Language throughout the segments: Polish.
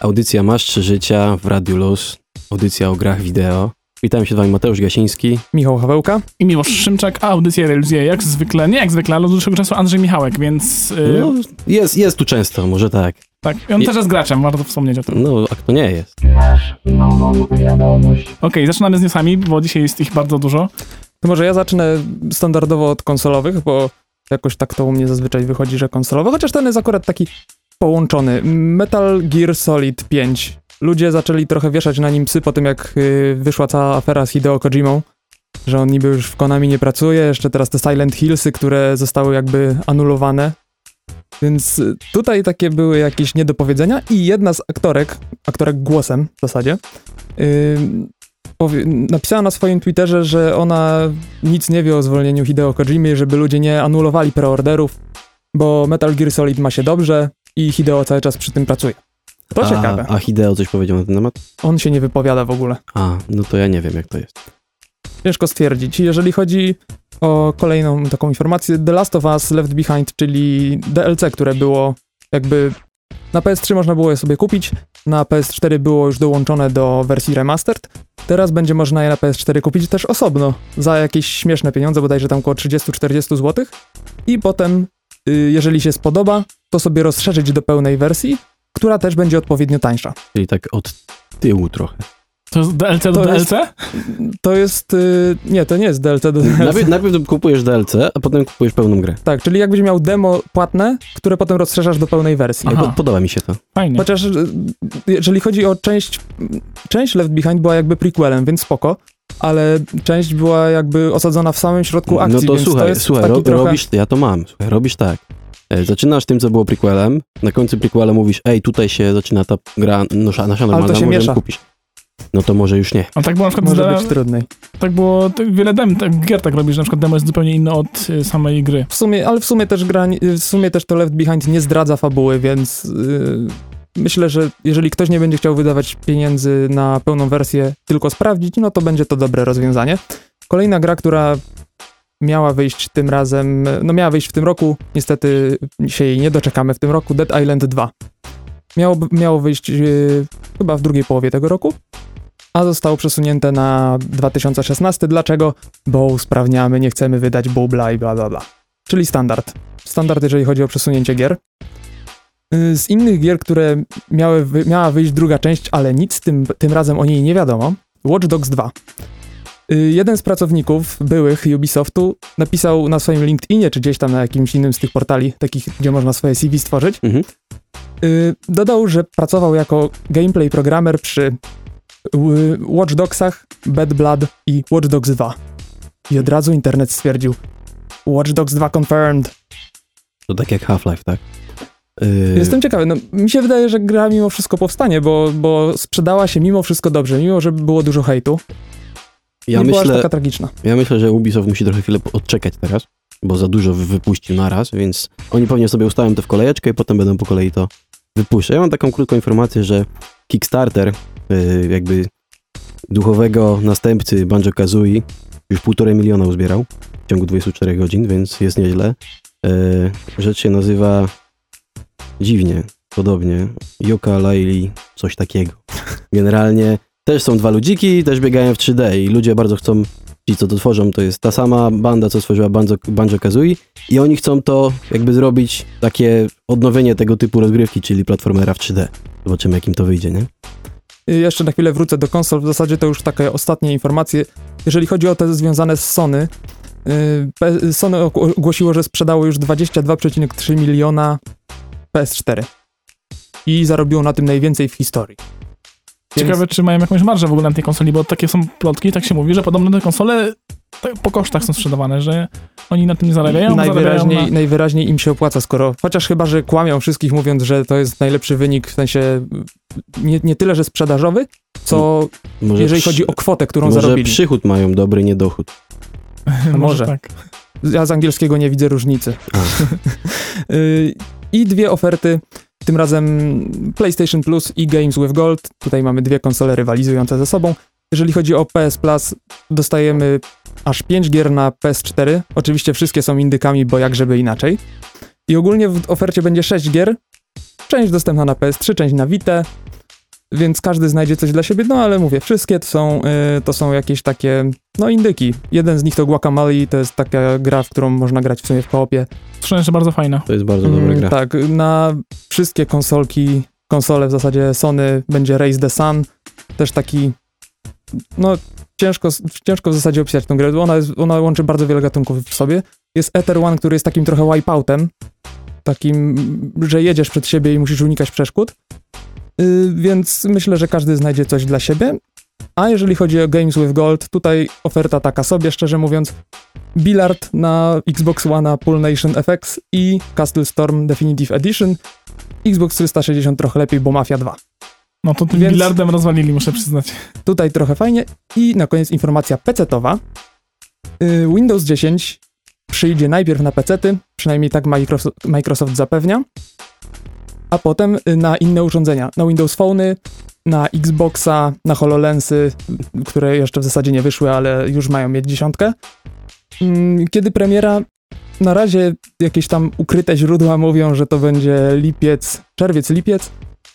Audycja Masz Trzy Życia w Radiu Luz. Audycja o grach wideo. Witam się z wami Mateusz Gasiński. Michał Hawełka. I Miłosz Szymczak, a audycję realizuje jak zwykle, nie jak zwykle, ale od dłuższego czasu Andrzej Michałek, więc... Yy, No, jest, jest tu często, może tak. tak, i on je- też jest graczem, warto wspomnieć o tym. No, a kto nie jest? Okej, zaczynamy z newsami, bo dzisiaj jest ich bardzo dużo. To może ja zacznę standardowo od konsolowych, bo jakoś tak to u mnie zazwyczaj wychodzi, że konsolowe, chociaż ten jest akurat taki połączony. Metal Gear Solid 5. Ludzie zaczęli trochę wieszać na nim psy po tym, jak y, wyszła cała afera z Hideo Kojimą, że on niby już w Konami nie pracuje, jeszcze teraz te Silent Hillsy, które zostały jakby anulowane. Więc y, tutaj takie były jakieś niedopowiedzenia i jedna z aktorek, aktorek głosem w zasadzie, y, napisała na swoim Twitterze, że ona nic nie wie o zwolnieniu Hideo Kojimy, żeby ludzie nie anulowali preorderów, bo Metal Gear Solid ma się dobrze i Hideo cały czas przy tym pracuje. To a, ciekawe. A Hideo coś powiedział na ten temat? On się nie wypowiada w ogóle. A, no to ja nie wiem jak to jest. Ciężko stwierdzić. Jeżeli chodzi o kolejną taką informację, The Last of Us Left Behind, czyli DLC, które było jakby na PS3 można było je sobie kupić, na PS4 było już dołączone do wersji remastered. Teraz będzie można je na PS4 kupić też osobno za jakieś śmieszne pieniądze, bodajże tam około 30-40 zł. I potem, jeżeli się spodoba, to sobie rozszerzyć do pełnej wersji, która też będzie odpowiednio tańsza. Czyli tak od tyłu trochę. To jest DLC do To DLC? jest- To jest. y, Nie, to nie jest DLC do DLC. Najpierw, najpierw kupujesz DLC, a potem kupujesz pełną grę. Tak, czyli jakbyś miał demo płatne, które potem rozszerzasz do pełnej wersji. Aha. Po, podoba mi się to. Fajnie. Chociaż y, jeżeli chodzi o część, część Left Behind była jakby prequelem, więc spoko, ale część była jakby osadzona w samym środku akcji, no to więc słuchaj, to jest słuchaj, ro, trochę... robisz, ja to mam, słuchaj, robisz tak. E, Zaczynasz tym, co było prequelem, na końcu prequela mówisz, ej, tutaj się zaczyna ta gra nasza, nasza normalna, się możemy miesza. kupić. No to może już nie. A tak było na przykład Może z, być trudniej. tak było, tak wiele dem, tak, gier tak robi, że na przykład demo jest zupełnie inne od y, samej gry. W sumie, ale w sumie też gra, w sumie też to Left Behind nie zdradza fabuły, więc yy, myślę, że jeżeli ktoś nie będzie chciał wydawać pieniędzy na pełną wersję, tylko sprawdzić, no to będzie to dobre rozwiązanie. Kolejna gra, która miała wyjść tym razem, no miała wyjść w tym roku, niestety się jej nie doczekamy w tym roku, Dead Island 2. Miało, miało wyjść yy, chyba w drugiej połowie tego roku, a zostało przesunięte na 2016. Dlaczego? Bo usprawniamy, nie chcemy wydać bubla i bla bla bla. Czyli standard. Standard, jeżeli chodzi o przesunięcie gier. Yy, Z innych gier, które miały, miała wyjść druga część, ale nic tym, tym razem o niej nie wiadomo, Watch Dogs 2. Yy, Jeden z pracowników byłych Ubisoftu napisał na swoim LinkedInie, czy gdzieś tam na jakimś innym z tych portali, takich, gdzie można swoje CV stworzyć, Mhm. yy, dodał, że pracował jako gameplay programmer przy Watch Dogsach, Bad Blood i Watch Dogs 2. I od razu internet stwierdził Watch Dogs 2 confirmed. To tak jak Half-Life, tak? Yy, Jestem ciekawy, no mi się wydaje, że gra mimo wszystko powstanie, bo, bo sprzedała się mimo wszystko dobrze, mimo że było dużo hejtu. ja, nie była myślę, taka tragiczna. ja myślę, że Ubisoft musi trochę chwilę odczekać teraz, bo za dużo wy- wypuścił naraz, więc oni pewnie sobie ustawią to w kolejeczkę i potem będą po kolei to wypuszczać. Ja mam taką krótką informację, że Kickstarter, yy, jakby duchowego następcy Banjo-Kazooie, już półtorej miliona uzbierał w ciągu 24 godzin, więc jest nieźle. Yy, rzecz się nazywa dziwnie, podobnie, Yoka Laili, coś takiego. Generalnie też są dwa ludziki, też biegają w 3D i ludzie bardzo chcą, ci co to tworzą, to jest ta sama banda, co stworzyła Banjo, Banjo-Kazooie i oni chcą to jakby zrobić takie odnowienie tego typu rozgrywki, czyli platformera w 3D. Zobaczymy, jakim to wyjdzie, nie? Jeszcze na chwilę wrócę do konsol, w zasadzie to już takie ostatnie informacje. Jeżeli chodzi o te związane z Sony, P- Sony og- ogłosiło, że sprzedało już 22,3 miliona PS4 i zarobiło na tym najwięcej w historii. Więc- Ciekawe, czy mają jakąś marżę w ogóle na tej konsoli, bo takie są plotki, tak się mówi, że podobno te konsole tak po kosztach są sprzedawane, że oni na tym nie zarabiają, najwyraźniej, zarabiają na... najwyraźniej im się opłaca, skoro. Chociaż chyba, że kłamią wszystkich, mówiąc, że to jest najlepszy wynik, w sensie nie, nie tyle, że sprzedażowy, co Może jeżeli przy- chodzi o kwotę, którą Może zarobili. przychód mają dobry, nie dochód. może. może. tak. Ja z angielskiego nie widzę różnicy. I dwie oferty, tym razem PlayStation Plus i Games with Gold. Tutaj mamy dwie konsole rywalizujące ze sobą. Jeżeli chodzi o PS Plus, dostajemy aż 5 gier na PS4. Oczywiście wszystkie są indykami, bo jak żeby inaczej. I ogólnie w ofercie będzie 6 gier. Część dostępna na PS3, część na Vita, więc każdy znajdzie coś dla siebie, no ale mówię, wszystkie to są, y, to są jakieś takie, no indyki. Jeden z nich to Guacamole, to jest taka gra, w którą można grać w sumie w koopie. Słyszałem, że bardzo fajna. To jest bardzo dobra Mm, gra. Tak, na wszystkie konsolki, konsole w zasadzie Sony będzie Raise the Sun, też taki, no ciężko, ciężko w zasadzie opisać tę grę, bo ona, jest, ona łączy bardzo wiele gatunków w sobie. Jest Ether One, który jest takim trochę wipeoutem, takim, że jedziesz przed siebie i musisz unikać przeszkód, więc myślę, że każdy znajdzie coś dla siebie. A jeżeli chodzi o Games with Gold, tutaj oferta taka sobie, szczerze mówiąc, Billard na Xbox One, Pool Nation FX i Castle Storm Definitive Edition. Xbox 360 trochę lepiej, bo Mafia 2. No to tym Więc- bilardem rozwalili, muszę przyznać. Tutaj trochę fajnie. I na koniec informacja PC-towa. Yy, Windows 10 przyjdzie najpierw na PC-ty, przynajmniej tak Microsoft zapewnia, a potem y, na inne urządzenia, na Windows Phony, na Xboxa, na HoloLensy, które jeszcze w zasadzie nie wyszły, ale już mają mieć dziesiątkę. Mm, Kiedy premiera? Na razie jakieś tam ukryte źródła mówią, że to będzie lipiec, czerwiec, lipiec,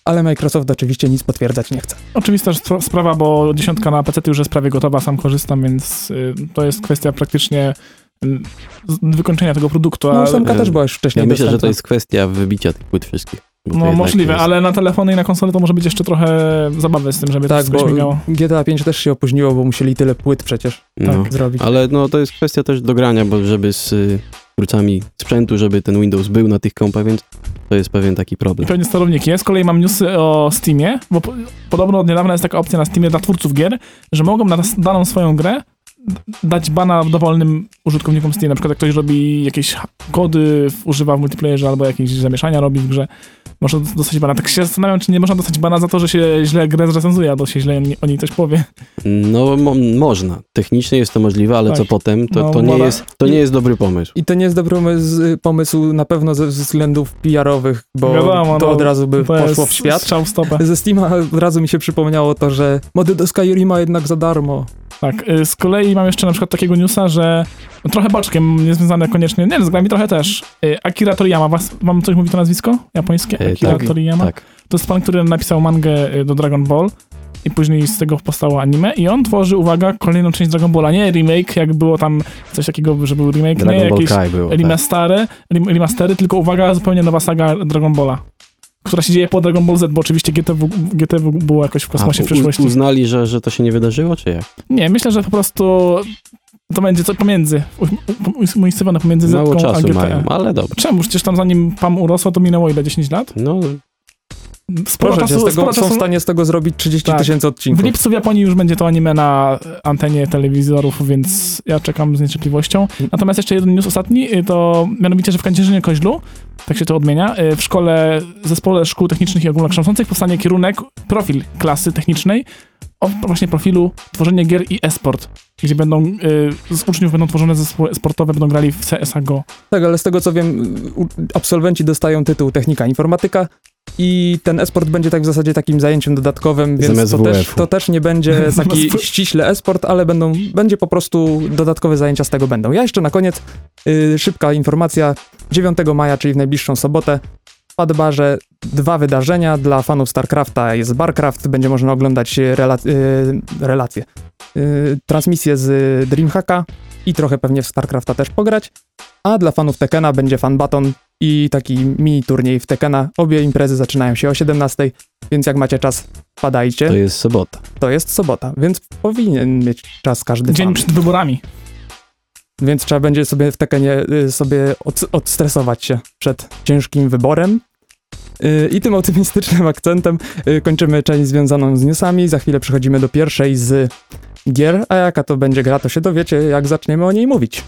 ale Microsoft oczywiście nic potwierdzać nie chce. Oczywista spra- sprawa, bo dziesiątka na PC już jest prawie gotowa, sam korzystam, więc y, to jest kwestia praktycznie y, wykończenia tego produktu. No, a- ósemka też była już wcześniej Ja myślę, że to jest kwestia wybicia tych płyt wszystkich. To No jednak możliwe, jest- ale na telefony i na konsole to może być jeszcze trochę zabawy z tym, żeby to Tak, wszystko bo śmigało. GTA 5 też się opóźniło, bo musieli tyle płyt przecież No. tak zrobić. Ale no to jest kwestia też dogrania, bo żeby z y, twórcami sprzętu, żeby ten Windows był na tych kompach, więc to jest pewien taki I problem. pewnie sterowniki. Ja z kolei mam newsy o Steamie, bo po, podobno od niedawna jest taka opcja na Steamie dla twórców gier, że mogą na daną swoją grę dać bana dowolnym użytkownikom Steam. Na przykład jak ktoś robi jakieś kody, używa w multiplayerze albo jakieś zamieszania robi w grze, może dostać bana. Tak się zastanawiam, czy nie można dostać bana za to, że się źle grę zrecenzuje, albo się źle o niej- coś powie. No mo można. Technicznie jest to możliwe, ale Tak. co potem, to, No, to, nie jest, to nie jest dobry pomysł. I to nie jest dobry pomysł, pomysł na pewno ze względów PR-owych, bo Wiadomo, to no, od razu by poszło w świat. Strzał w stopę. Ze Steama od razu mi się przypomniało to, że mody do Skyrima jednak za darmo. Tak, y, z kolei mam jeszcze na przykład takiego newsa, że no, trochę boczkiem, niezwiązane koniecznie, nie, z grami trochę też. Y, Akira Toriyama, was, wam coś mówi to nazwisko? Japońskie? E, Akira tak, Toriyama? Tak. To jest pan, który napisał mangę y, do Dragon Ball i później z tego powstało anime i on tworzy, uwaga, kolejną część Dragon Balla. Nie remake, jak było tam coś takiego, że był remake, nie Dragon Ball jakieś Kai było. Tak. remastery, rem- remastery, tylko uwaga, zupełnie nowa saga Dragon Balla. Która się dzieje po Dragon Ball Z, bo oczywiście GTW, GTW było jakoś w kosmosie A, w przyszłości. uznali, że, że to się nie wydarzyło, czy jak? Nie, myślę, że po prostu to będzie coś pomiędzy. Umiejscowione pomiędzy Mało Zetką a czasu GTE. mają, ale dobrze. Czemu? Przecież tam zanim PAM urosło, to minęło ile? 10 lat? No, Sporo Proszę cię, czasu, z tego sporo są w stanie z tego zrobić 30 Tak. tysięcy W odcinków. lipcu w Japonii już będzie to anime na antenie telewizorów, więc ja czekam z niecierpliwością. Natomiast jeszcze jeden news ostatni, y, to mianowicie, że w Kędzierzynie Koźlu, tak się to odmienia, y, w szkole, zespole szkół technicznych i ogólnokształcących powstanie kierunek, profil klasy technicznej o właśnie profilu tworzenie gier i e-sport, gdzie będą, y, z uczniów będą tworzone zespoły sportowe, będą grali w CSA GO. Tak, ale z tego co wiem, absolwenci dostają tytuł Technika Informatyka i ten e-sport będzie tak w zasadzie takim zajęciem dodatkowym, więc to też, to też nie będzie taki ściśle e-sport, ale będą, będzie po prostu dodatkowe zajęcia z tego będą. Ja jeszcze na koniec y, szybka informacja. 9 maja, czyli w najbliższą sobotę, w Padbarze dwa wydarzenia dla fanów StarCrafta. Jest Barcraft, będzie można oglądać rela- y, relacje, y, transmisję z Dreamhacka i trochę pewnie w StarCrafta też pograć. A dla fanów Tekena będzie fan baton i taki mini turniej w Tekena. Obie imprezy zaczynają się o 17, więc jak macie czas, padajcie. to jest sobota. To jest sobota, więc powinien mieć czas każdy Dzień fan. przed wyborami. Więc trzeba będzie sobie w Tekenie y, sobie od, odstresować się przed ciężkim wyborem. Y, I tym optymistycznym akcentem y, kończymy część związaną z newsami. Za chwilę przechodzimy do pierwszej z gier, a jaka to będzie gra, to się dowiecie, jak zaczniemy o niej mówić.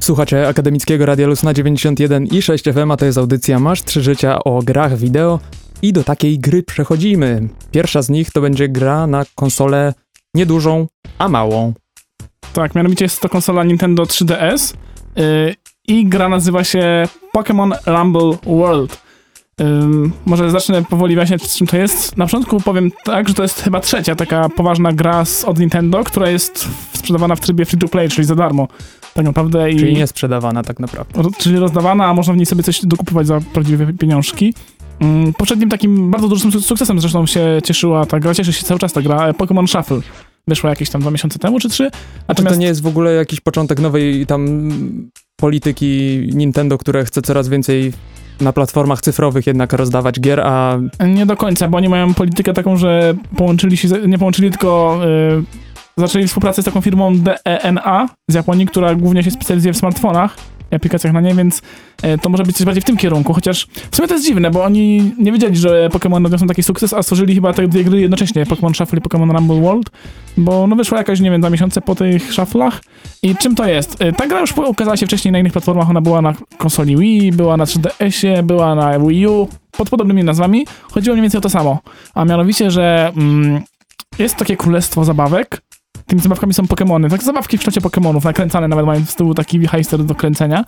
Słuchacie Akademickiego Radia Luz na 91 i 6 FM, a to jest audycja Masz 3 życia o grach wideo i do takiej gry przechodzimy. Pierwsza z nich to będzie gra na konsolę niedużą, a małą. Tak, mianowicie jest to konsola Nintendo 3DS yy, i gra nazywa się Pokémon Rumble World. Może zacznę powoli wyjaśniać, z czym to jest. Na początku powiem tak, że to jest chyba trzecia taka poważna gra z, od Nintendo, która jest sprzedawana w trybie free-to-play, czyli za darmo. Tak naprawdę. I, Czyli nie sprzedawana tak naprawdę. ro- czyli rozdawana, a można w niej sobie coś dokupywać za prawdziwe pieniążki. Poprzednim takim bardzo dużym suk- sukcesem zresztą się cieszyła ta gra, cieszy się cały czas ta gra, e, Pokémon Shuffle. Wyszła jakieś tam dwa miesiące temu, czy trzy. A czy Natomiast to nie jest w ogóle jakiś początek nowej tam polityki Nintendo, które chce coraz więcej na platformach cyfrowych jednak rozdawać gier, a nie do końca, bo oni mają politykę taką, że połączyli się, nie połączyli, tylko y, zaczęli współpracę z taką firmą DENA z Japonii, która głównie się specjalizuje w smartfonach aplikacjach na nie, więc y, to może być coś bardziej w tym kierunku, chociaż w sumie to jest dziwne, bo oni nie wiedzieli, że Pokémon odniosą taki sukces, a stworzyli chyba te dwie gry jednocześnie, Pokémon Shuffle i Pokémon Rumble World, bo no wyszła jakaś, nie wiem, dwa miesiące po tych shufflach i czym to jest? Y, Ta gra już ukazała się wcześniej na innych platformach, ona była na konsoli Wii, była na 3DS-ie, była na Wii U, pod podobnymi nazwami. Chodziło mniej więcej o to samo, a mianowicie, że mm, jest takie królestwo zabawek, tymi zabawkami są Pokémony, tak zabawki w kształcie Pokémonów, nakręcane nawet mają z tyłu taki heister do kręcenia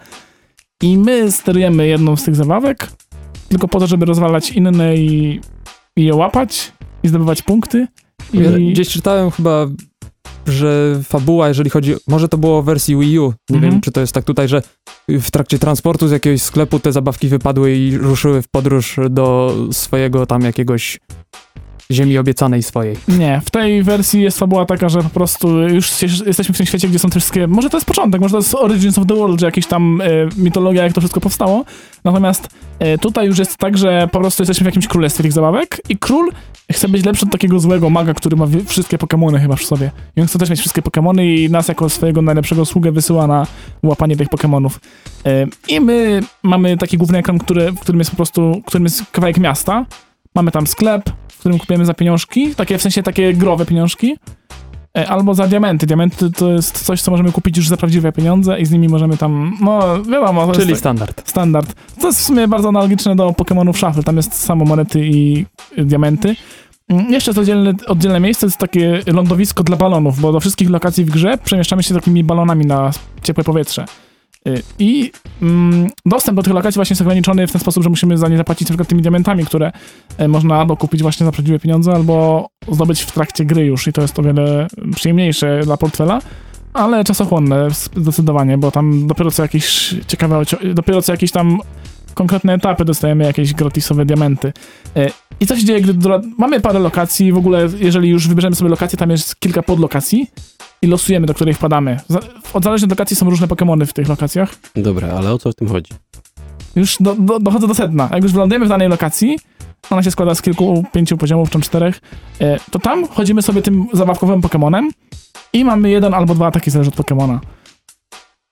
i my sterujemy jedną z tych zabawek, tylko po to, żeby rozwalać inne i, i je łapać i zdobywać punkty. I... gdzieś czytałem chyba, że fabuła, jeżeli chodzi, może to było w wersji Wii U, nie Mhm. wiem czy to jest tak tutaj, że w trakcie transportu z jakiegoś sklepu te zabawki wypadły i ruszyły w podróż do swojego tam jakiegoś ziemi obiecanej swojej. Nie, w tej wersji jest fabuła taka, że po prostu już jesteśmy w tym świecie, gdzie są te wszystkie, może to jest początek, może to jest Origins of the World, że jakieś tam e, mitologia, jak to wszystko powstało, natomiast e, tutaj już jest tak, że po prostu jesteśmy w jakimś królestwie tych zabawek i król chce być lepszy od takiego złego maga, który ma wszystkie Pokemony chyba w sobie. I on chce też mieć wszystkie Pokemony i nas jako swojego najlepszego sługę wysyła na łapanie tych Pokemonów. E, I my mamy taki główny ekran, który, w którym jest po prostu, którym jest kawałek miasta, mamy tam sklep, w którym kupujemy za pieniążki, takie w sensie takie growe pieniążki, e, albo za diamenty. Diamenty to jest coś, co możemy kupić już za prawdziwe pieniądze i z nimi możemy tam, no wiadomo, Czyli jest standard. standard. To jest w sumie bardzo analogiczne do Pokémonów Shuffle, tam jest samo monety i y, diamenty. Mm, Jeszcze jest oddzielne, oddzielne miejsce, to jest takie lądowisko dla balonów, bo do wszystkich lokacji w grze przemieszczamy się takimi balonami na ciepłe powietrze. Y, I mm, dostęp do tych lokacji właśnie jest ograniczony w ten sposób, że musimy za nie zapłacić przykład tymi diamentami, które e, można albo kupić właśnie za prawdziwe pieniądze, albo zdobyć w trakcie gry już i to jest o wiele przyjemniejsze dla portfela, ale czasochłonne zdecydowanie, bo tam dopiero co jakieś ciekawe, dopiero co jakieś tam konkretne etapy dostajemy jakieś gratisowe diamenty. E, I co się dzieje, gdy mamy parę lokacji, w ogóle jeżeli już wybierzemy sobie lokację, tam jest kilka podlokacji i losujemy, do której wpadamy. Od zależnej od lokacji są różne Pokémony w tych lokacjach. Dobra, ale o co w tym chodzi? Już do, do, dochodzę do sedna. Jak już wylądujemy w danej lokacji, ona się składa z kilku, pięciu poziomów, czy czterech, e, to tam chodzimy sobie tym zabawkowym Pokemonem i mamy jeden albo dwa ataki, zależy od Pokemona.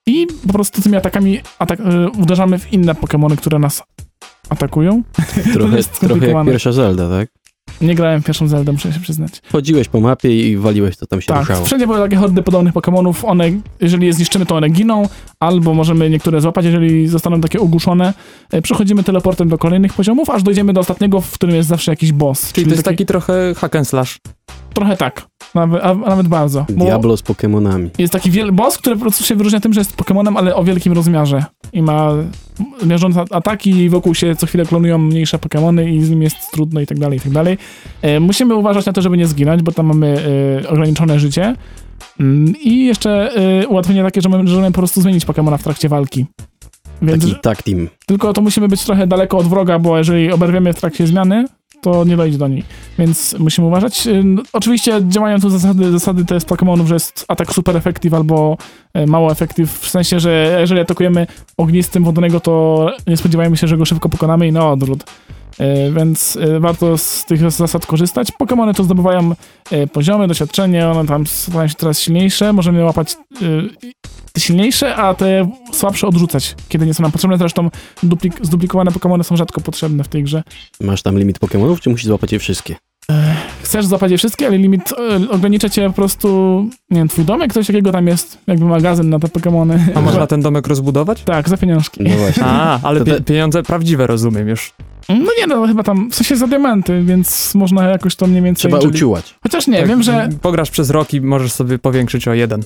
I po prostu tymi atakami atak, e, uderzamy w inne Pokemony, które nas atakują. Trochę, trochę jak pierwsza Zelda, tak? Nie grałem w pierwszą Zeldę, muszę się przyznać. Chodziłeś po mapie i waliłeś, to tam się Tak, ruszało. wszędzie były takie hordy podobnych Pokemonów, one, jeżeli je zniszczymy, to one giną, albo możemy niektóre złapać, jeżeli zostaną takie ogłuszone. E, Przechodzimy teleportem do kolejnych poziomów, aż dojdziemy do ostatniego, w którym jest zawsze jakiś boss. Czyli to jest taki trochę hack and slash. Trochę tak, nawet, a, a nawet bardzo. Bo Diablo z Pokemonami. jest taki wiel- boss, który po prostu się wyróżnia tym, że jest Pokemonem, ale o wielkim rozmiarze. I ma mierzące ataki i wokół się co chwilę klonują mniejsze Pokemony i z nim jest trudno i tak dalej, i tak dalej. E, musimy uważać na to, żeby nie zginąć, bo tam mamy e, ograniczone życie. Mm, I jeszcze e, ułatwienie takie, że możemy po prostu zmienić Pokemona w trakcie walki. Więc Taki tag team. tylko to musimy być trochę daleko od wroga, bo jeżeli oberwiemy w trakcie zmiany, to nie dojdzie do niej. Więc musimy uważać. Ym, Oczywiście działają tu zasady, zasady to jest Pokemonów, że jest atak super efektyw albo e, mało efektyw, w sensie, że jeżeli atakujemy ognistym wodnego, to nie spodziewajmy się, że go szybko pokonamy i na odwrót. E, Więc e, warto z tych zasad korzystać. Pokemony to zdobywają e, poziomy, doświadczenie, one tam stają się coraz silniejsze. Możemy łapać te silniejsze, a te słabsze odrzucać, kiedy nie są nam potrzebne. Zresztą duplik- zduplikowane Pokemony są rzadko potrzebne w tej grze. Masz tam limit Pokemonów, czy musisz złapać je wszystkie? Chcesz złapać je wszystkie, ale limit e, ogranicza cię po prostu, nie wiem, twój domek, coś takiego tam jest, jakby magazyn na te Pokemony. A można ten domek rozbudować? Tak, za pieniążki. No właśnie. A, ale pie- pieniądze prawdziwe rozumiem już. No nie no, chyba tam, w sensie za diamenty, więc można jakoś to mniej więcej... Trzeba czyli- uciułać. Chociaż nie, Tak, wiem, że Pograsz przez rok i możesz sobie powiększyć o jeden.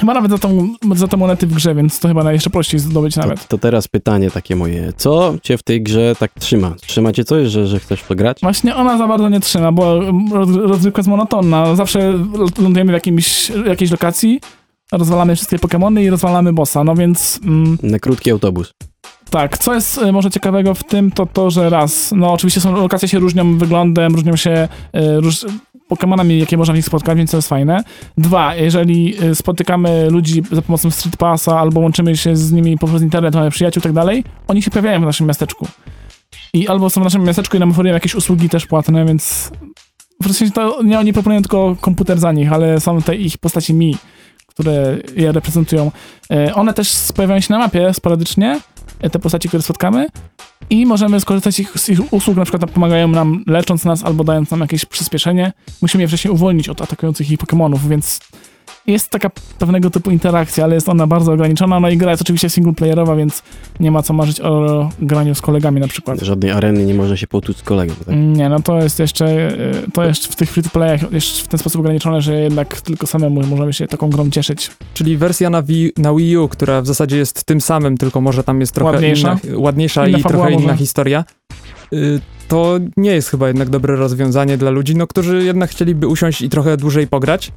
chyba nawet za, tą, za te monety w grze, więc to chyba jeszcze prościej zdobyć To, nawet. to teraz pytanie takie moje. Co cię w tej grze tak trzyma? Trzyma cię coś, że, że chcesz to grać? Właśnie ona za bardzo nie trzyma, bo roz- rozgrywka jest monotonna. Zawsze lądujemy w jakimś, jakiejś lokacji, rozwalamy wszystkie Pokemony i rozwalamy bossa, no więc... Mm, Na krótki autobus. Tak, co jest e, może ciekawego w tym, to to, że raz, no oczywiście są, lokacje się różnią wyglądem, różnią się e, róż, Pokemonami, jakie można w nich spotkać, więc to jest fajne. Dwa, jeżeli e, spotykamy ludzi za pomocą Street Passa albo łączymy się z nimi poprzez internet, mamy przyjaciół i tak dalej, oni się pojawiają w naszym miasteczku. I albo są w naszym miasteczku i nam oferują jakieś usługi też płatne, więc w sensie to nie oni proponują tylko komputer za nich, ale są te ich postaci mi, które je reprezentują. E, One też pojawiają się na mapie sporadycznie, e, te postaci, które spotkamy i możemy skorzystać ich, z ich usług, na przykład pomagają nam lecząc nas albo dając nam jakieś przyspieszenie. Musimy je wcześniej uwolnić od atakujących ich Pokemonów, więc jest taka pewnego typu interakcja, ale jest ona bardzo ograniczona. No i gra jest oczywiście singleplayerowa, więc nie ma co marzyć o graniu z kolegami na przykład. Żadnej areny nie można się potłuc z kolegą, tak? Nie, no to jest jeszcze, e, to jest w tych free-to-playach jeszcze w ten sposób ograniczone, że jednak tylko samemu możemy się taką grą cieszyć. Czyli wersja na Wii, na Wii U, która w zasadzie jest tym samym, tylko może tam jest trochę Ładniejsza. inna, ładniejsza Inna i trochę inna może. historia. Y, To nie jest chyba jednak dobre rozwiązanie dla ludzi, no, którzy jednak chcieliby usiąść i trochę dłużej pograć.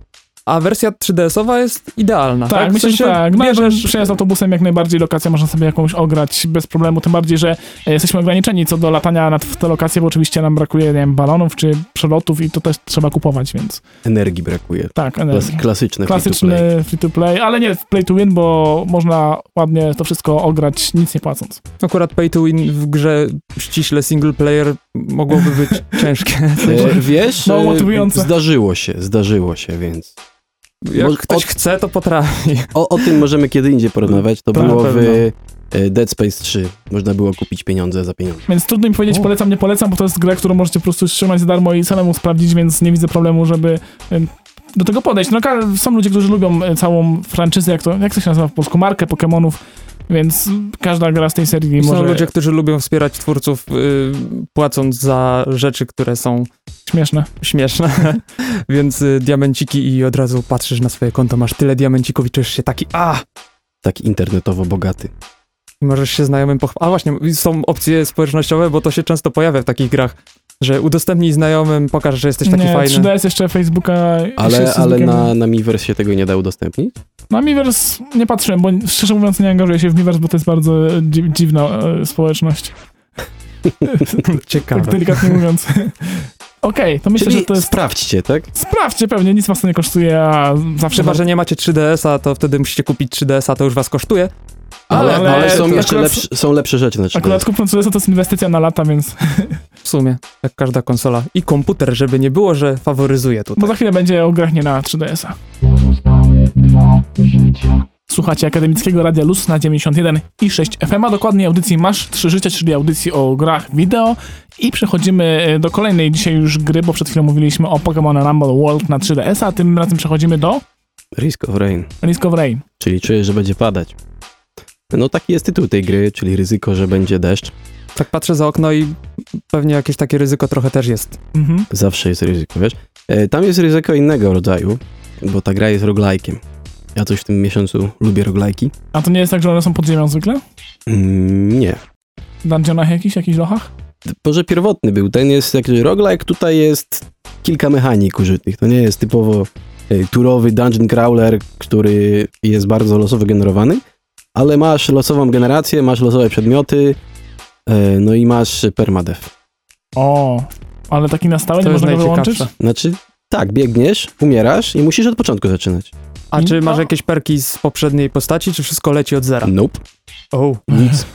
A wersja 3DS-owa jest idealna. Tak, W myślę, sensie że tak. No, bierzesz- że przejazd autobusem jak najbardziej, lokacja można sobie jakąś ograć bez problemu, tym bardziej, że e, jesteśmy ograniczeni co do latania na, w te lokacje, bo oczywiście nam brakuje, nie wiem, balonów czy przelotów i to też trzeba kupować, więc Energii brakuje. tak, energii. klasyczne. Klasyczny free-to-play, ale nie play to win, bo można ładnie to wszystko ograć nic nie płacąc. Akurat pay to win w grze ściśle single player mogłoby być ciężkie. E, wiesz, Mało e, motywujące. zdarzyło się, zdarzyło się, więc Jak ktoś od- chce, to potrafi. o, o tym możemy kiedy indziej porozmawiać. To Tak, było w e, Dead Space 3. Można było kupić pieniądze za pieniądze. Więc trudno mi powiedzieć O. polecam, nie polecam, bo to jest gra, którą możecie po prostu ściągnąć za darmo i samemu sprawdzić, więc nie widzę problemu, żeby em, do tego podejść. No, są ludzie, którzy lubią e, całą franczyzę, jak to, jak to się nazywa w polsku, markę Pokemonów, więc każda gra z tej serii I Są może ludzie, którzy lubią wspierać twórców, y, płacąc za rzeczy, które są śmieszne. śmieszne, więc y, diamenciki i od razu patrzysz na swoje konto, masz tyle diamencików i czujesz się taki, a! Tak internetowo bogaty. I możesz się znajomym pochwalić. A właśnie, są opcje społecznościowe, bo to się często pojawia w takich grach, że udostępnij znajomym, pokaż, że jesteś taki nie, fajny. 3DS jeszcze Facebooka i Ale, ale na, na Miiverse się tego nie da udostępnić? Na Miiverse nie patrzyłem, bo szczerze mówiąc nie angażuję się w Miiverse, bo to jest bardzo dzi- dziwna e, społeczność, Ciekawe. tak delikatnie mówiąc. Okej, to myślę, Czyli że to jest... sprawdźcie, tak? Sprawdźcie pewnie, nic was to nie kosztuje, a zawsze... Chyba, że nie macie 3DS-a, to wtedy musicie kupić 3DS-a, to już was kosztuje. Ale, Ale- ale, są jeszcze akurat- lepsze, są lepsze rzeczy na 3DS. Akurat kupując 3DS to jest inwestycja na lata, więc... W sumie, jak każda konsola. I komputer, żeby nie było, że faworyzuje tutaj. Bo za chwilę będzie o grach nie na 3DS-a. Słuchacie Akademickiego Radia Luz na 91 i 6 FM, a dokładnie audycji Masz 3 Życia, czyli audycji o grach wideo. I przechodzimy e, do kolejnej dzisiaj już gry, bo przed chwilą mówiliśmy o Pokémon Rumble World na 3DS, a tym razem przechodzimy do Risk of Rain, Risk of Rain. czyli czuję, że będzie padać. No taki jest tytuł tej gry, czyli ryzyko, że będzie deszcz. Tak patrzę za okno i pewnie jakieś takie ryzyko trochę też jest. Mhm. Zawsze jest ryzyko, wiesz? E, Tam jest ryzyko innego rodzaju, bo ta gra jest roguelike'iem. Ja coś w tym miesiącu lubię roguelike'i. A to nie jest tak, że one są pod ziemią zwykle? Mm, nie. W dungeonach jakichś, jakichś lochach? Może pierwotny był. Ten jest jak roguelike, tutaj jest kilka mechanik użytych. To nie jest typowo e, turowy dungeon crawler, który jest bardzo losowo generowany, ale masz losową generację, masz losowe przedmioty, e, no i masz permadeath. O, ale taki na stałe, To nie można go wyłączyć? Znaczy, tak, biegniesz, umierasz i musisz od początku zaczynać. A czy masz jakieś perki z poprzedniej postaci, czy wszystko leci od zera? Nope. Oh. Nic.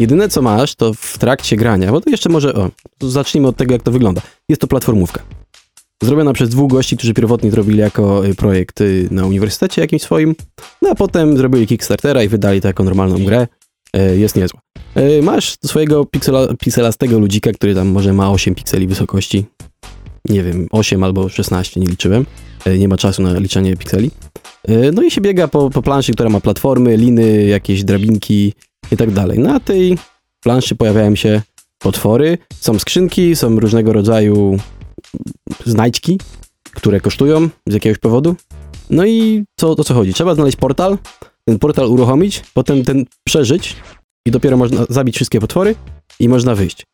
Jedyne co masz, to w trakcie grania, bo to jeszcze może, o, zacznijmy od tego, jak to wygląda. Jest to platformówka. Zrobiona przez dwóch gości, którzy pierwotnie to robili jako y, projekt y, na uniwersytecie jakimś swoim, no a potem zrobili Kickstartera i wydali to jako normalną grę. Y, Jest niezła. Y, Masz swojego piksela, pikselastego ludzika, który tam może ma 8 pikseli wysokości. Nie wiem, 8 albo 16, nie liczyłem. Y, Nie ma czasu na liczenie pikseli. Y, No i się biega po, po planszy, która ma platformy, liny, jakieś drabinki, i tak dalej. Na tej planszy pojawiają się potwory, są skrzynki, są różnego rodzaju znajdźki, które kosztują z jakiegoś powodu. No i co, o co chodzi? Trzeba znaleźć portal, ten portal uruchomić, potem ten przeżyć i dopiero można zabić wszystkie potwory i można wyjść.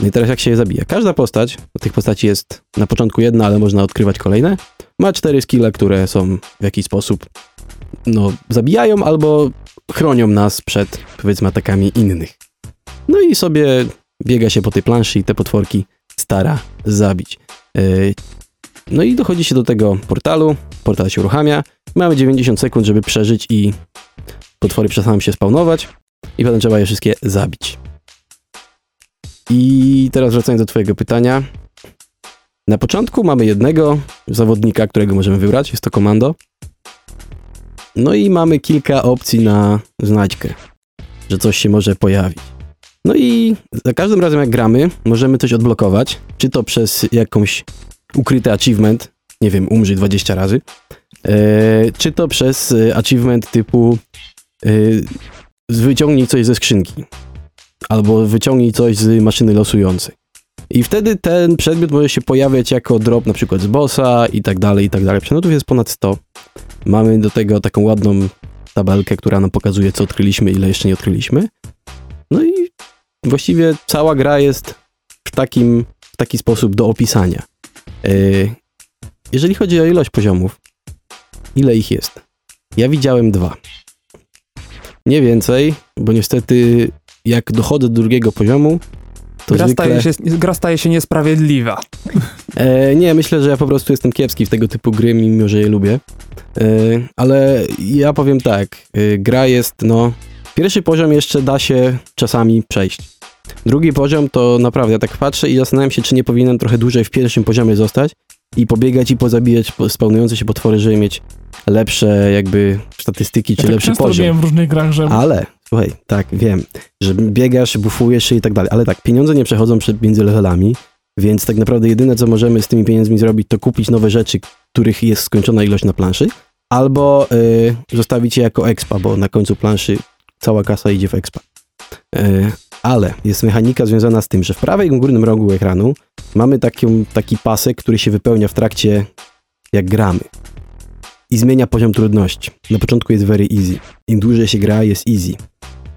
No i teraz jak się je zabija? Każda postać, tych postaci jest na początku jedna, ale można odkrywać kolejne, ma cztery skille, które są w jakiś sposób no, zabijają albo chronią nas przed, powiedzmy, atakami innych. No i sobie biega się po tej planszy i te potworki stara zabić. E, No i dochodzi się do tego portalu, portal się uruchamia, mamy 90 sekund, żeby przeżyć i potwory przestaną się spawnować i potem trzeba je wszystkie zabić. I teraz wracając do twojego pytania. Na początku mamy jednego zawodnika, którego możemy wybrać, jest to komando. No i mamy kilka opcji na znajdźkę, że coś się może pojawić. No i za każdym razem jak gramy, możemy coś odblokować, czy to przez jakąś ukryty achievement, nie wiem, umrzyj 20 razy, e, czy to przez e, achievement typu e, wyciągnij coś ze skrzynki, albo wyciągnij coś z maszyny losującej. I wtedy ten przedmiot może się pojawiać jako drop na przykład z bossa i tak dalej, i tak dalej. Przedmiotów jest ponad 100. Mamy do tego taką ładną tabelkę, która nam pokazuje, co odkryliśmy, ile jeszcze nie odkryliśmy. No i właściwie cała gra jest w, takim, w taki sposób do opisania. Yy, jeżeli chodzi o ilość poziomów, ile ich jest? Ja widziałem dwa. Nie więcej, bo niestety jak dochodzę do drugiego poziomu, to Gra, zwykle... staje się, gra staje się niesprawiedliwa. E, nie, myślę, że ja po prostu jestem kiepski w tego typu gry, mimo że je lubię. E, ale ja powiem tak, e, gra jest, no... Pierwszy poziom jeszcze da się czasami przejść. Drugi poziom to naprawdę, ja tak patrzę i zastanawiam się, czy nie powinienem trochę dłużej w pierwszym poziomie zostać i pobiegać i pozabijać po- spawnujące się potwory, żeby mieć lepsze jakby statystyki, czy Ja tak lepszy poziom. w różnych grach, że Ale, słuchaj, tak, wiem, że biegasz, bufujesz i tak dalej, ale tak, pieniądze nie przechodzą między levelami, więc tak naprawdę jedyne, co możemy z tymi pieniędzmi zrobić, to kupić nowe rzeczy, których jest skończona ilość na planszy, albo y, zostawić je jako expa, bo na końcu planszy cała kasa idzie w expa. Y, ale jest mechanika związana z tym, że w prawym górnym rogu ekranu mamy taką, taki pasek, który się wypełnia w trakcie, jak gramy. I zmienia poziom trudności. Na początku jest very easy. Im dłużej się gra, jest easy.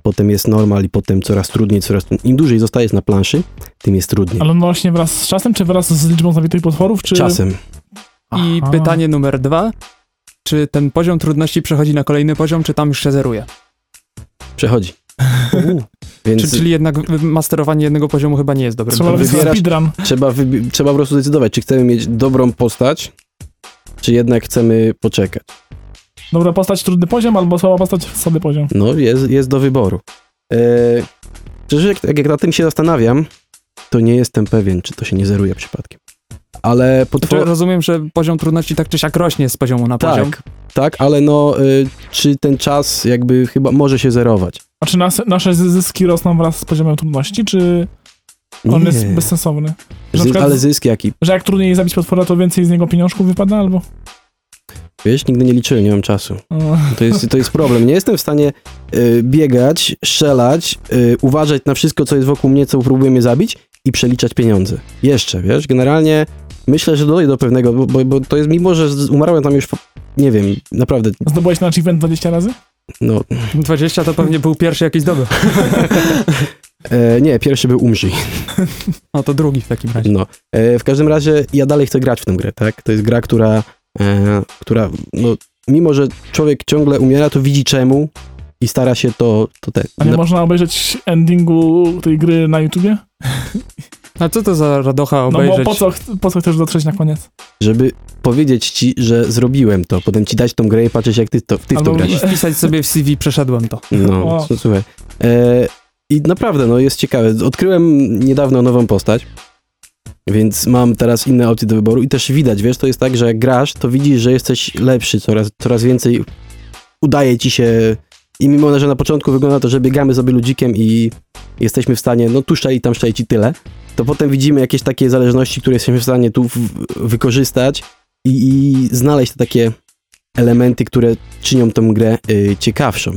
Potem jest normal i potem coraz trudniej, coraz trudniej. Im dłużej zostajesz na planszy, tym jest trudniej. Ale no właśnie wraz z czasem, czy wraz z liczbą zabitych potworów, czy... Czasem. I Aha. pytanie numer dwa. Czy ten poziom trudności przechodzi na kolejny poziom, czy tam już się zeruje? Przechodzi. Więc Czy, czyli jednak masterowanie jednego poziomu chyba nie jest dobrym Trzeba speedrun. trzeba, wybi- trzeba po prostu zdecydować, czy chcemy mieć dobrą postać, czy jednak chcemy poczekać. Dobra postać, trudny poziom, albo słaba postać, słaby poziom. No, jest, jest do wyboru. Szczerze, jak, jak nad tym się zastanawiam, to nie jestem pewien, czy to się nie zeruje przypadkiem. Ale Znaczy, potwor... rozumiem, że poziom trudności tak czy siak rośnie z poziomu na poziom. Tak, tak, ale no, y, czy ten czas jakby chyba może się zerować? A czy nas, nasze zyski rosną wraz z poziomem trudności, czy on Nie. jest bezsensowny? Że, na Zys- przykład, ale zysk jaki? że jak trudniej zabić potwora, to więcej z niego pieniążków wypada, albo... Wiesz, nigdy nie liczyłem, nie mam czasu. To jest, to jest problem. Nie jestem w stanie y, biegać, strzelać, y, uważać na wszystko, co jest wokół mnie, co próbuje mnie zabić i przeliczać pieniądze. Jeszcze, wiesz, generalnie myślę, że dojdę do pewnego, bo, bo, bo to jest mimo, że umarłem tam już, nie wiem, naprawdę, Zdobyłeś ten achievement 20 razy? no, 20 to pewnie był pierwszy jakiś zdobył. e, nie, pierwszy był umrzyj. No to drugi w takim razie. No, e, w każdym razie ja dalej chcę grać w tę grę, tak? To jest gra, która, która, no, mimo, że człowiek ciągle umiera, to widzi czemu i stara się to, to te, A nie na- można obejrzeć endingu tej gry na YouTubie? A co to za radocha No obejrzeć? bo po co, po co chcesz dotrzeć na koniec? żeby powiedzieć ci, że zrobiłem to, potem ci dać tą grę i patrzeć, jak ty, to, ty w to Albo- grasz. I wpisać sobie w CV, przeszedłem to. No, O. słuchaj. E, I naprawdę, no jest ciekawe. Odkryłem niedawno nową postać, więc mam teraz inne opcje do wyboru i też widać, wiesz, to jest tak, że jak grasz, to widzisz, że jesteś lepszy, coraz, coraz więcej udaje ci się i mimo, że na początku wygląda to, że biegamy sobie ludzikiem i jesteśmy w stanie, no tu szczeli, tam szczeli ci tyle, to potem widzimy jakieś takie zależności, które jesteśmy w stanie tu w, wykorzystać i, i znaleźć te takie elementy, które czynią tę grę y, ciekawszą.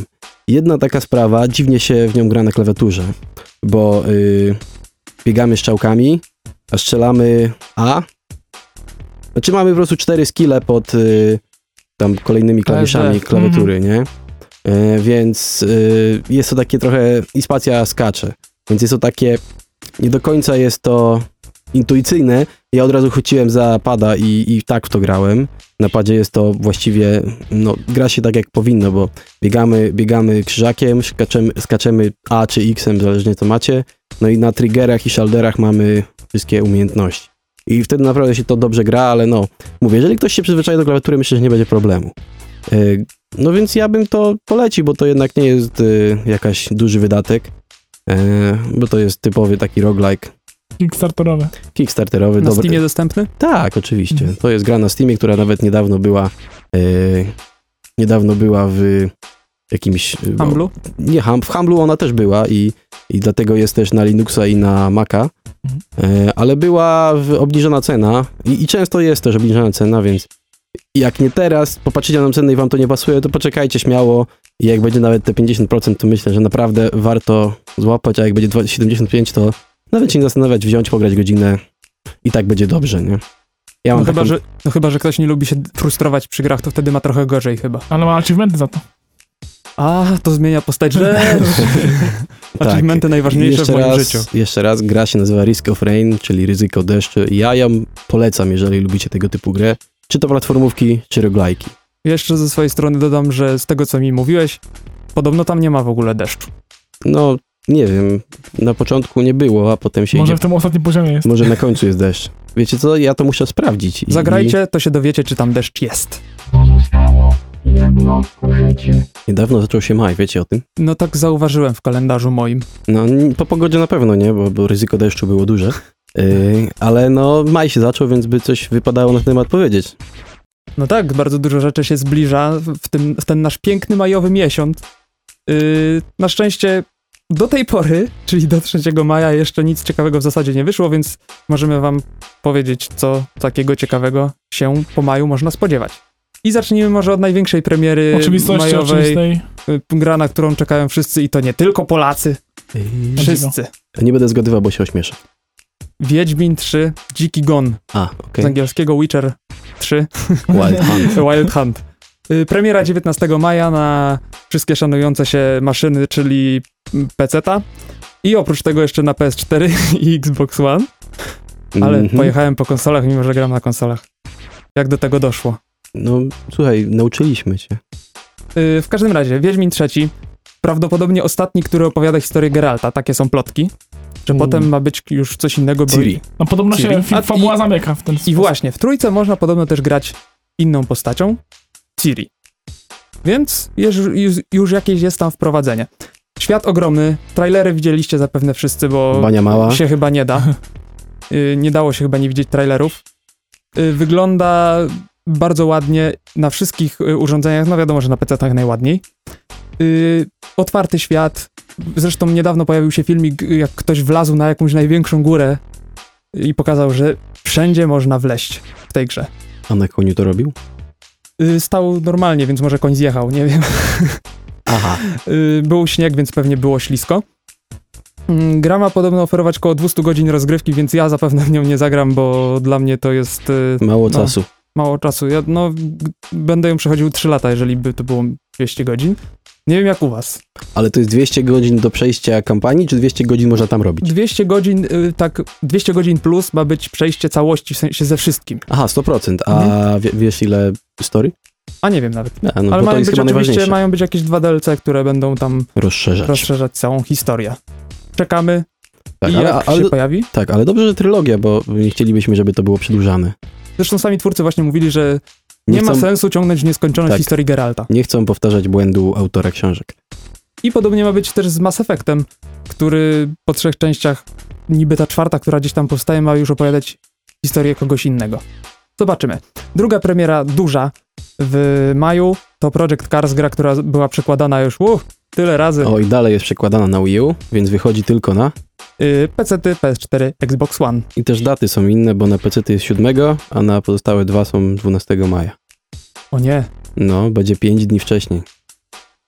Jedna taka sprawa, dziwnie się w nią gra na klawiaturze, bo y, biegamy strzałkami, a strzelamy A. Znaczy mamy po prostu cztery skille pod y, tam kolejnymi klawiszami LD. klawiatury, nie? Y, więc y, jest to takie trochę i spacja skacze. Więc jest to takie, nie do końca jest to intuicyjne, ja od razu chwyciłem za pada i, i tak w to grałem. Na padzie jest to właściwie, no, gra się tak jak powinno, bo biegamy, biegamy krzyżakiem, skaczemy, skaczemy A czy X-em, zależnie co macie, no i na triggerach i shoulderach mamy wszystkie umiejętności. I wtedy naprawdę się to dobrze gra, ale no, mówię, jeżeli ktoś się przyzwyczai do klawiatury, myślę, że nie będzie problemu. Yy, No więc ja bym to polecił, bo to jednak nie jest yy, jakaś duży wydatek, yy, bo to jest typowy taki roguelike Kickstarterowe. kickstarterowy. Na dobry- Steamie dostępny? Tak, oczywiście. Mhm. To jest gra na Steamie, która nawet niedawno była niedawno była w jakimś... yy, Humblu? Nie, hum, w Humblu ona też była i, i dlatego jest też na Linuxa i na Maca, Mhm. E, ale była w obniżona cena i, i często jest też obniżona cena, więc jak nie teraz, popatrzycie na cenę i wam to nie pasuje, to poczekajcie śmiało i jak będzie nawet te 50%, to myślę, że naprawdę warto złapać, a jak będzie 20 75, to nawet się nie zastanawiać, wziąć, pograć godzinę i tak będzie dobrze, nie? Ja No mam chyba, taką, że, no chyba, że ktoś nie lubi się frustrować przy grach, to wtedy ma trochę gorzej chyba. Ale ma achievementy za to. A, to zmienia postać rzecz. Tak. Achievementy najważniejsze w jeszcze moim raz, życiu. Jeszcze raz, gra się nazywa Risk of Rain, czyli ryzyko deszczu. Ja ją polecam, jeżeli lubicie tego typu grę. Czy to platformówki, czy roguelike'i. Jeszcze ze swojej strony dodam, że z tego co mi mówiłeś, podobno tam nie ma w ogóle deszczu. No, nie wiem, na początku nie było, a potem się Może idzie. w tym ostatnim poziomie jest. Może na końcu jest deszcz. Wiecie co, ja to muszę sprawdzić. I, Zagrajcie, to się dowiecie, czy tam deszcz jest. I niedawno zaczął się maj, wiecie o tym? No tak zauważyłem w kalendarzu moim. No, po pogodzie na pewno nie, bo, bo ryzyko deszczu było duże. Yy, ale no, maj się zaczął, więc by coś wypadało na ten temat powiedzieć. No tak, bardzo dużo rzeczy się zbliża w, tym, w ten nasz piękny majowy miesiąc. Yy, na szczęście do tej pory, czyli do 3 maja, jeszcze nic ciekawego w zasadzie nie wyszło, więc możemy wam powiedzieć, co takiego ciekawego się po maju można spodziewać. I zacznijmy może od największej premiery Oczywistości majowej, oczywistej. y, gra, na którą czekają wszyscy i to nie tylko Polacy, wszyscy. nie będę zgadywał, bo się ośmieszę. Wiedźmin 3, Dziki Gon, A, z okej. angielskiego Witcher 3. Wild Hunt. Wild Hunt. Y, Premiera 19 maja na wszystkie szanujące się maszyny, czyli PC-ta. I oprócz tego jeszcze na PS4 i Xbox One. Ale Mhm. pojechałem po konsolach, mimo że gram na konsolach. Jak do tego doszło? No, słuchaj, nauczyliśmy cię. Y, w każdym razie, Wiedźmin III, prawdopodobnie ostatni, który opowiada historię Geralta. Takie są plotki. Że Mm. potem ma być już coś innego. Bo Ciri. No podobno Ciri. się fi- A- fabuła i- zamyka w ten I sposób. właśnie, w trójce można podobno też grać inną postacią, Ciri. Więc już, już, już jakieś jest tam wprowadzenie. Świat ogromny, trailery widzieliście zapewne wszyscy, bo Bania mała. się chyba nie da. Y, nie dało się chyba nie widzieć trailerów. Y, Wygląda bardzo ładnie na wszystkich y, urządzeniach, no wiadomo, że na PC-tach najładniej. Y, Otwarty świat. Zresztą niedawno pojawił się filmik, jak ktoś wlazł na jakąś największą górę i pokazał, że wszędzie można wleść w tej grze. A na koniu to robił? Y, Stał normalnie, więc może koń zjechał, nie wiem. Aha. Y, Był śnieg, więc pewnie było ślisko. Mm, Gra ma podobno oferować około 200 godzin rozgrywki, więc ja zapewne w nią nie zagram, bo dla mnie to jest y, Mało No. czasu. Mało czasu. Ja no, będę ją przechodził 3 lata, jeżeli by to było 200 godzin. Nie wiem jak u was. Ale to jest 200 godzin do przejścia kampanii, czy 200 godzin można tam robić? 200 godzin, y, tak, 200 godzin plus ma być przejście całości, w sensie ze wszystkim. Aha, 100%. A Mhm. wie, wiesz ile story? A nie wiem nawet. A, no Ale mają być oczywiście, mają być jakieś dwa DLC, które będą tam Rozszerzać. rozszerzać całą historię. Czekamy tak, i ale, jak ale, się pojawi. tak, ale dobrze, że trylogia, bo nie chcielibyśmy, żeby to było przedłużane. Zresztą sami twórcy właśnie mówili, że nie, Nie ma chcą- sensu ciągnąć nieskończoność Tak. historii Geralta. Nie chcą powtarzać błędu autora książek. I podobnie ma być też z Mass Effectem, który po trzech częściach, niby ta czwarta, która gdzieś tam powstaje, ma już opowiadać historię kogoś innego. Zobaczymy. Druga premiera, duża, w maju, to Project Cars, gra, która była przekładana już, tyle razy. O, i dalej jest przekładana na Wii U, więc wychodzi tylko na... Y, PC, PS4, Xbox One. I też daty są inne, bo na PC jest 7, a na pozostałe dwa są 12 maja. O nie, No, będzie 5 dni wcześniej.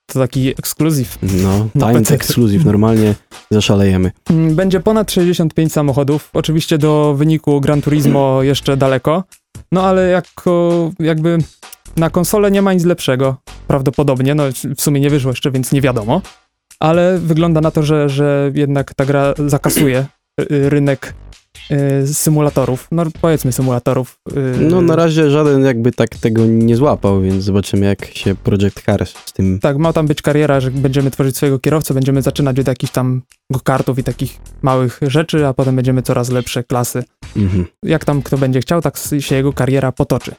to taki ekskluzyw. No, timed exclusive, normalnie zaszalejemy. Mm, Będzie ponad 65 samochodów. Oczywiście do wyniku Gran Turismo jeszcze daleko. No ale jako jakby na konsolę nie ma nic lepszego. Prawdopodobnie. No w sumie nie wyszło jeszcze, więc nie wiadomo. Ale wygląda na to, że, że jednak ta gra zakasuje y, y, rynek y, symulatorów, no powiedzmy symulatorów. y, No na razie żaden jakby tak tego nie złapał, więc zobaczymy jak się Project Cars z tym... Tak, ma tam być kariera, że będziemy tworzyć swojego kierowcę, będziemy zaczynać od jakichś tam go-kartów i takich małych rzeczy, a potem będziemy coraz lepsze klasy. Mhm. Jak tam kto będzie chciał, tak się jego kariera potoczy.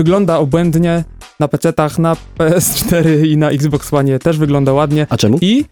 Wygląda obłędnie, na PC-tach, na PS4 i na Xbox One też wygląda ładnie. A czemu? I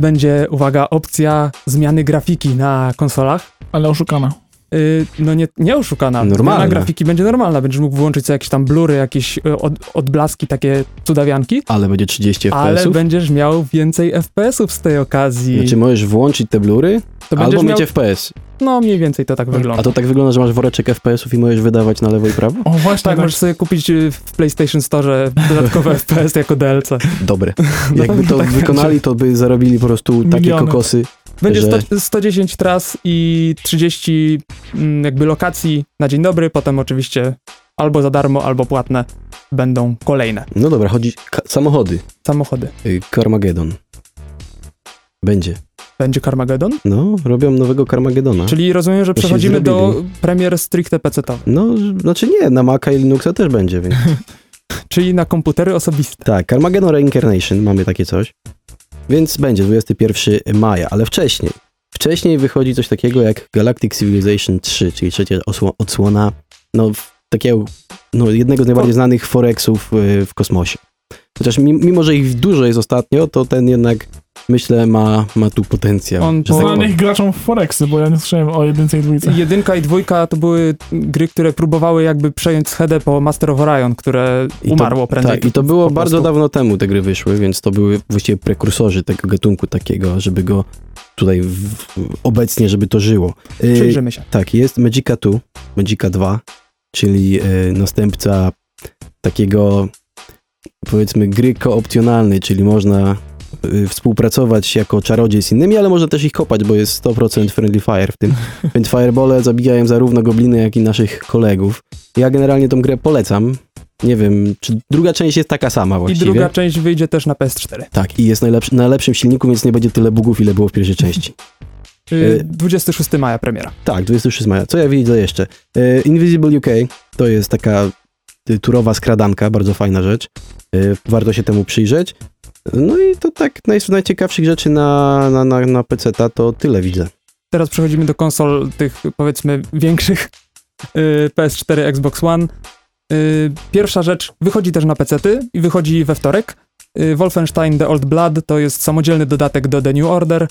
będzie, uwaga, opcja zmiany grafiki na konsolach. Ale oszukana. Yy, no nie, nie oszukana. Normalna. Zmiana grafiki będzie normalna. Będziesz mógł włączyć sobie jakieś tam blury, jakieś y, od, odblaski, takie cudawianki, Ale będzie 30 ale FPS-ów? będziesz miał więcej FPS-ów z tej okazji. Znaczy możesz włączyć te blury, to albo będziesz mieć miał, FPS. No mniej więcej to tak wygląda. A to tak wygląda, że masz woreczek FPS-ów i możesz wydawać na lewo i prawo? O, właśnie tak, tak. możesz sobie kupić y, w PlayStation Store dodatkowe FPS jako DLC. Dobre. Jakby to tak wykonali, to by zarobili po prostu takie Miliony. kokosy. Będzie że- 100, 110 tras i 30 mm, jakby lokacji na dzień dobry, potem oczywiście albo za darmo, albo płatne będą kolejne No dobra, chodzi... Samochody. samochody. Y, Carmageddon. Będzie. Będzie Carmageddon? No, robią nowego Carmagedona. Czyli rozumiem, że przechodzimy do premier stricte pc No, znaczy nie, na Maca i Linuxa też będzie, więc... czyli na komputery osobiste. tak, Carmageddon Reincarnation, mamy takie coś. Więc będzie 21 maja, ale wcześniej. Wcześniej wychodzi coś takiego jak Galactic Civilization 3, czyli trzecia odsłona no, takiego, no, jednego z najbardziej znanych forexów y, w kosmosie. Chociaż mi- mimo, że ich dużo jest ostatnio, to ten jednak, myślę, ma, ma tu potencjał. On po- tak. Znanych graczom w Forexy, bo ja nie słyszałem o jedynce i dwójce. Jedynka i dwójka to były gry, które próbowały jakby przejąć schedę po Master of Orion, które I to- umarło prędzej. Tak, i to było bardzo dawno temu te gry wyszły, więc to były właściwie prekursorzy tego gatunku takiego, żeby go tutaj w, obecnie, żeby to żyło. Y, Przyjrzymy się. tak, jest Magica 2, Magica 2, czyli y, następca takiego powiedzmy gry koopcjonalnej, czyli można y, współpracować jako czarodziej z innymi, ale można też ich kopać, bo jest 100% friendly fire w tym. Więc firebole zabijają zarówno gobliny, jak i naszych kolegów. Ja generalnie tą grę polecam. Nie wiem, czy druga część jest taka sama I właściwie. druga część wyjdzie też na PS4. Tak, i jest najlepszy, na lepszym silniku, więc nie będzie tyle bugów, ile było w pierwszej części. Y, Y, 26 maja premiera. Tak, 26 maja. Co ja widzę jeszcze? Invisible UK to jest taka y, turowa skradanka, bardzo fajna rzecz. E, Warto się temu przyjrzeć. No i to tak z najciekawszych rzeczy na, na, na, na PC to tyle widzę. Teraz przechodzimy do konsol tych powiedzmy większych. Y, PS4, Xbox One. Y, Pierwsza rzecz, wychodzi też na PC-ty i wychodzi we wtorek. Y, Wolfenstein The Old Blood to jest samodzielny dodatek do The New Order.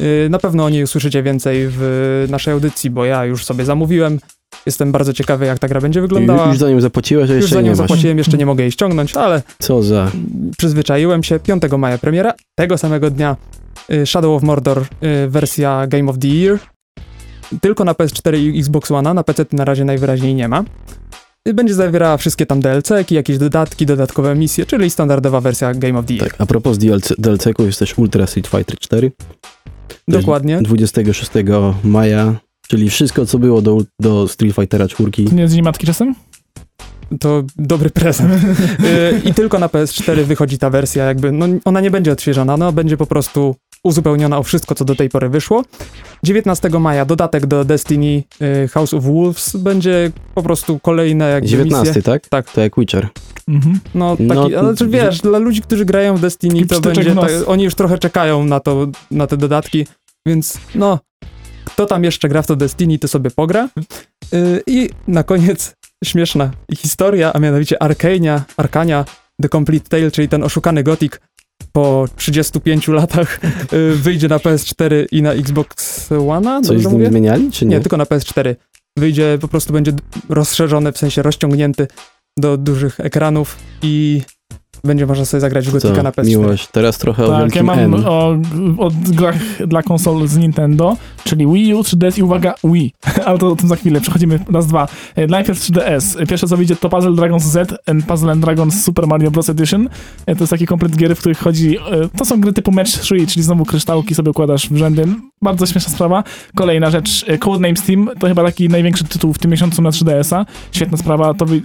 Y, Na pewno o niej usłyszycie więcej w naszej audycji, bo ja już sobie zamówiłem. Jestem bardzo ciekawy, jak ta gra będzie wyglądała. Już za nią zapłaciłeś, a Już jeszcze za nie nią masz. zapłaciłem, jeszcze nie mogę jej ściągnąć, ale Co za... przyzwyczaiłem się. 5 maja premiera. Tego samego dnia y, Shadow of Mordor, y, wersja Game of the Year. Tylko na PS4 i Xbox One, na PC na razie najwyraźniej nie ma. Y, Będzie zawierała wszystkie tam DLC-ki, jakieś dodatki, dodatkowe misje, czyli standardowa wersja Game of the Year. Tak, a propos DLC, DLC-ków jest też Ultra Street Fighter 4. Dokładnie. 26 maja, czyli wszystko, co było do, do Street Fightera 4. To nie jest Dzień Matki czasem? To dobry prezent. Y, I tylko na PS4 wychodzi ta wersja, jakby, no ona nie będzie odświeżona, no będzie po prostu uzupełniona o wszystko, co do tej pory wyszło. 19 maja dodatek do Destiny y, House of Wolves będzie po prostu kolejne jakby 19, misje. tak? Tak. To jak Witcher. Mhm. No, taki, No, ale czy wiesz, dla ludzi, którzy grają w Destiny, Taki to będzie, tak, oni już trochę czekają na to, na te dodatki, więc no, kto tam jeszcze gra w to Destiny, to sobie pogra. Y, I na koniec śmieszna historia, a mianowicie Arkania, Arkania The Complete Tale, czyli ten oszukany Gothic po 35 latach y, wyjdzie na PS4 i na Xbox One, Coś dobrze z nim mówię? zmieniali, czy nie? Nie, tylko na PS4. Wyjdzie, po prostu będzie rozszerzony, w sensie rozciągnięty do dużych ekranów i będzie można sobie zagrać w Gothica Co, na PS4. miłość. Teraz trochę o Tak, ja wielkim mam N. o, o grach dla konsol z Nintendo, czyli Wii U, 3DS i uwaga, Wii. Ale to o tym za chwilę, przechodzimy raz, dwa. E, Najpierw 3DS. Pierwsze co wyjdzie to Puzzle Dragons Z and Puzzle and Dragons Super Mario Bros. Edition. E, To jest taki komplet gier, w których chodzi... e, To są gry typu Match 3, czyli znowu kryształki sobie układasz w rzędy. Bardzo śmieszna sprawa. Kolejna rzecz, e, Codenames Steam, to chyba taki największy tytuł w tym miesiącu na 3DS-a. Świetna sprawa, to, wy, e,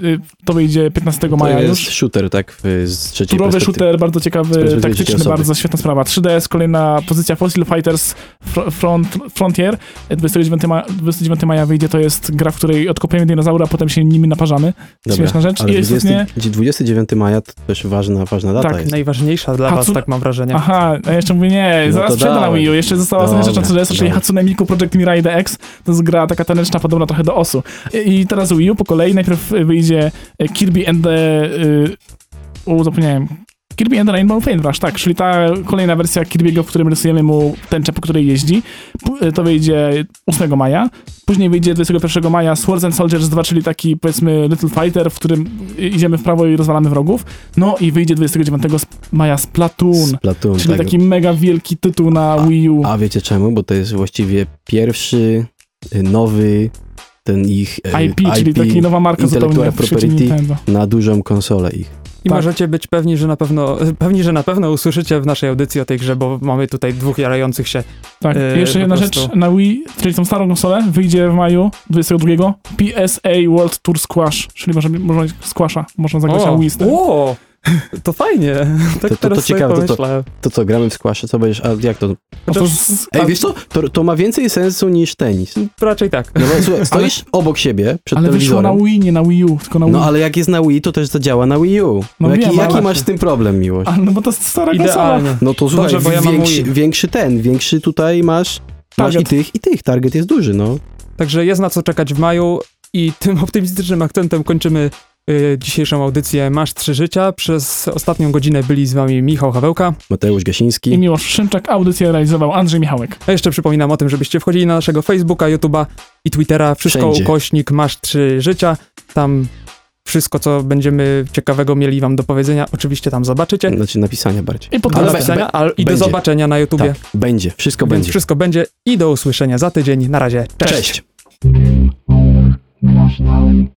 to wyjdzie 15 To maja jest już. shooter, tak? Z z trzeciej Turowy shooter, bardzo ciekawy, taktyczny, bardzo świetna sprawa. 3DS, kolejna pozycja Fossil Fighters Fr- Front, Frontier. 29 maja, 29 maja wyjdzie, to jest gra, w której odkopiemy dinozaury, a potem się nimi naparzamy. Śmieszna rzecz. Ale I 20, istotnie... 29 maja to też ważna, ważna data Tak, jest. Najważniejsza dla A was, tak mam wrażenie. Aha, a jeszcze mówię, nie, No zaraz przejdę na. Wii U. Jeszcze została ostatnia rzecz na Dobra, 3DS, czyli dobra. Hatsune Miku Project Mirai DX. To jest gra taka taneczna, podobna trochę do osu. I, i teraz Wii U po kolei. Najpierw wyjdzie Kirby and the... Y, u, zapomniałem. Kirby and the Rainbow Paintbrush, tak, czyli ta kolejna wersja Kirby'ego, w którym rysujemy mu tęczę, po której jeździ. Y, To wyjdzie 8 maja. Później wyjdzie 21 maja Swords and Soldiers 2, czyli taki powiedzmy Little Fighter, w którym idziemy w prawo i rozwalamy wrogów. No i wyjdzie 29 sp- maja Splatoon. Splatoon, Czyli tak. taki mega wielki tytuł na Wii U. A wiecie czemu? Bo to jest właściwie pierwszy y, nowy ten ich y, IP, czyli taki nowa marka zupełnie Intellectual Property Nintendo. na dużą konsolę ich. I tak. możecie być pewni, że na pewno, pewni, że na pewno usłyszycie w naszej audycji o tej grze, bo mamy tutaj dwóch jarających się. Tak, Yy, jeszcze jedna prostu. rzecz, na Wii, czyli tą starą konsolę, wyjdzie w maju 22 PSA World Tour Squash, czyli można, można squasha, można zagrać na Wii. o, to fajnie. Tak to teraz sobie ciekawe, to- to-. To co, gramy w squasze, co będziesz, a jak to? No to Ej, wiesz co, to, to ma więcej sensu niż tenis. Raczej tak. No bo słuchaj, stoisz obok siebie przed ale wyszło na telewizorem. Wii, nie na Wii U, tylko na Wii. No ale jak jest na Wii, to też zadziała na Wii U. No No, jaki wiem, jaki ale- masz z tym problem, miłość? A, no bo to jest stara konsola. Idealnie. No to słuchaj, Dobrze, bo ja mam większy, większy ten, większy tutaj masz, masz i tych, i tych. Target jest duży, no. Także jest na co czekać w maju i tym optymistycznym akcentem kończymy dzisiejszą audycję Masz Trzy Życia. Przez ostatnią godzinę byli z wami Michał Hawełka. Mateusz I Gasiński. Miłosz Szymczak, audycję realizował Andrzej Michałek. A jeszcze przypominam o tym, żebyście wchodzili na naszego Facebooka, YouTube'a i Twittera. Wszystko Wszędzie. ukośnik Masz Trzy Życia. Tam wszystko, co będziemy ciekawego mieli wam do powiedzenia, oczywiście tam zobaczycie. Znaczy napisania bardziej. I. Ale napisania, ale i do zobaczenia na YouTubie. Tak, będzie, wszystko Więc będzie. wszystko będzie i do usłyszenia za tydzień. Na razie. Cześć. Cześć.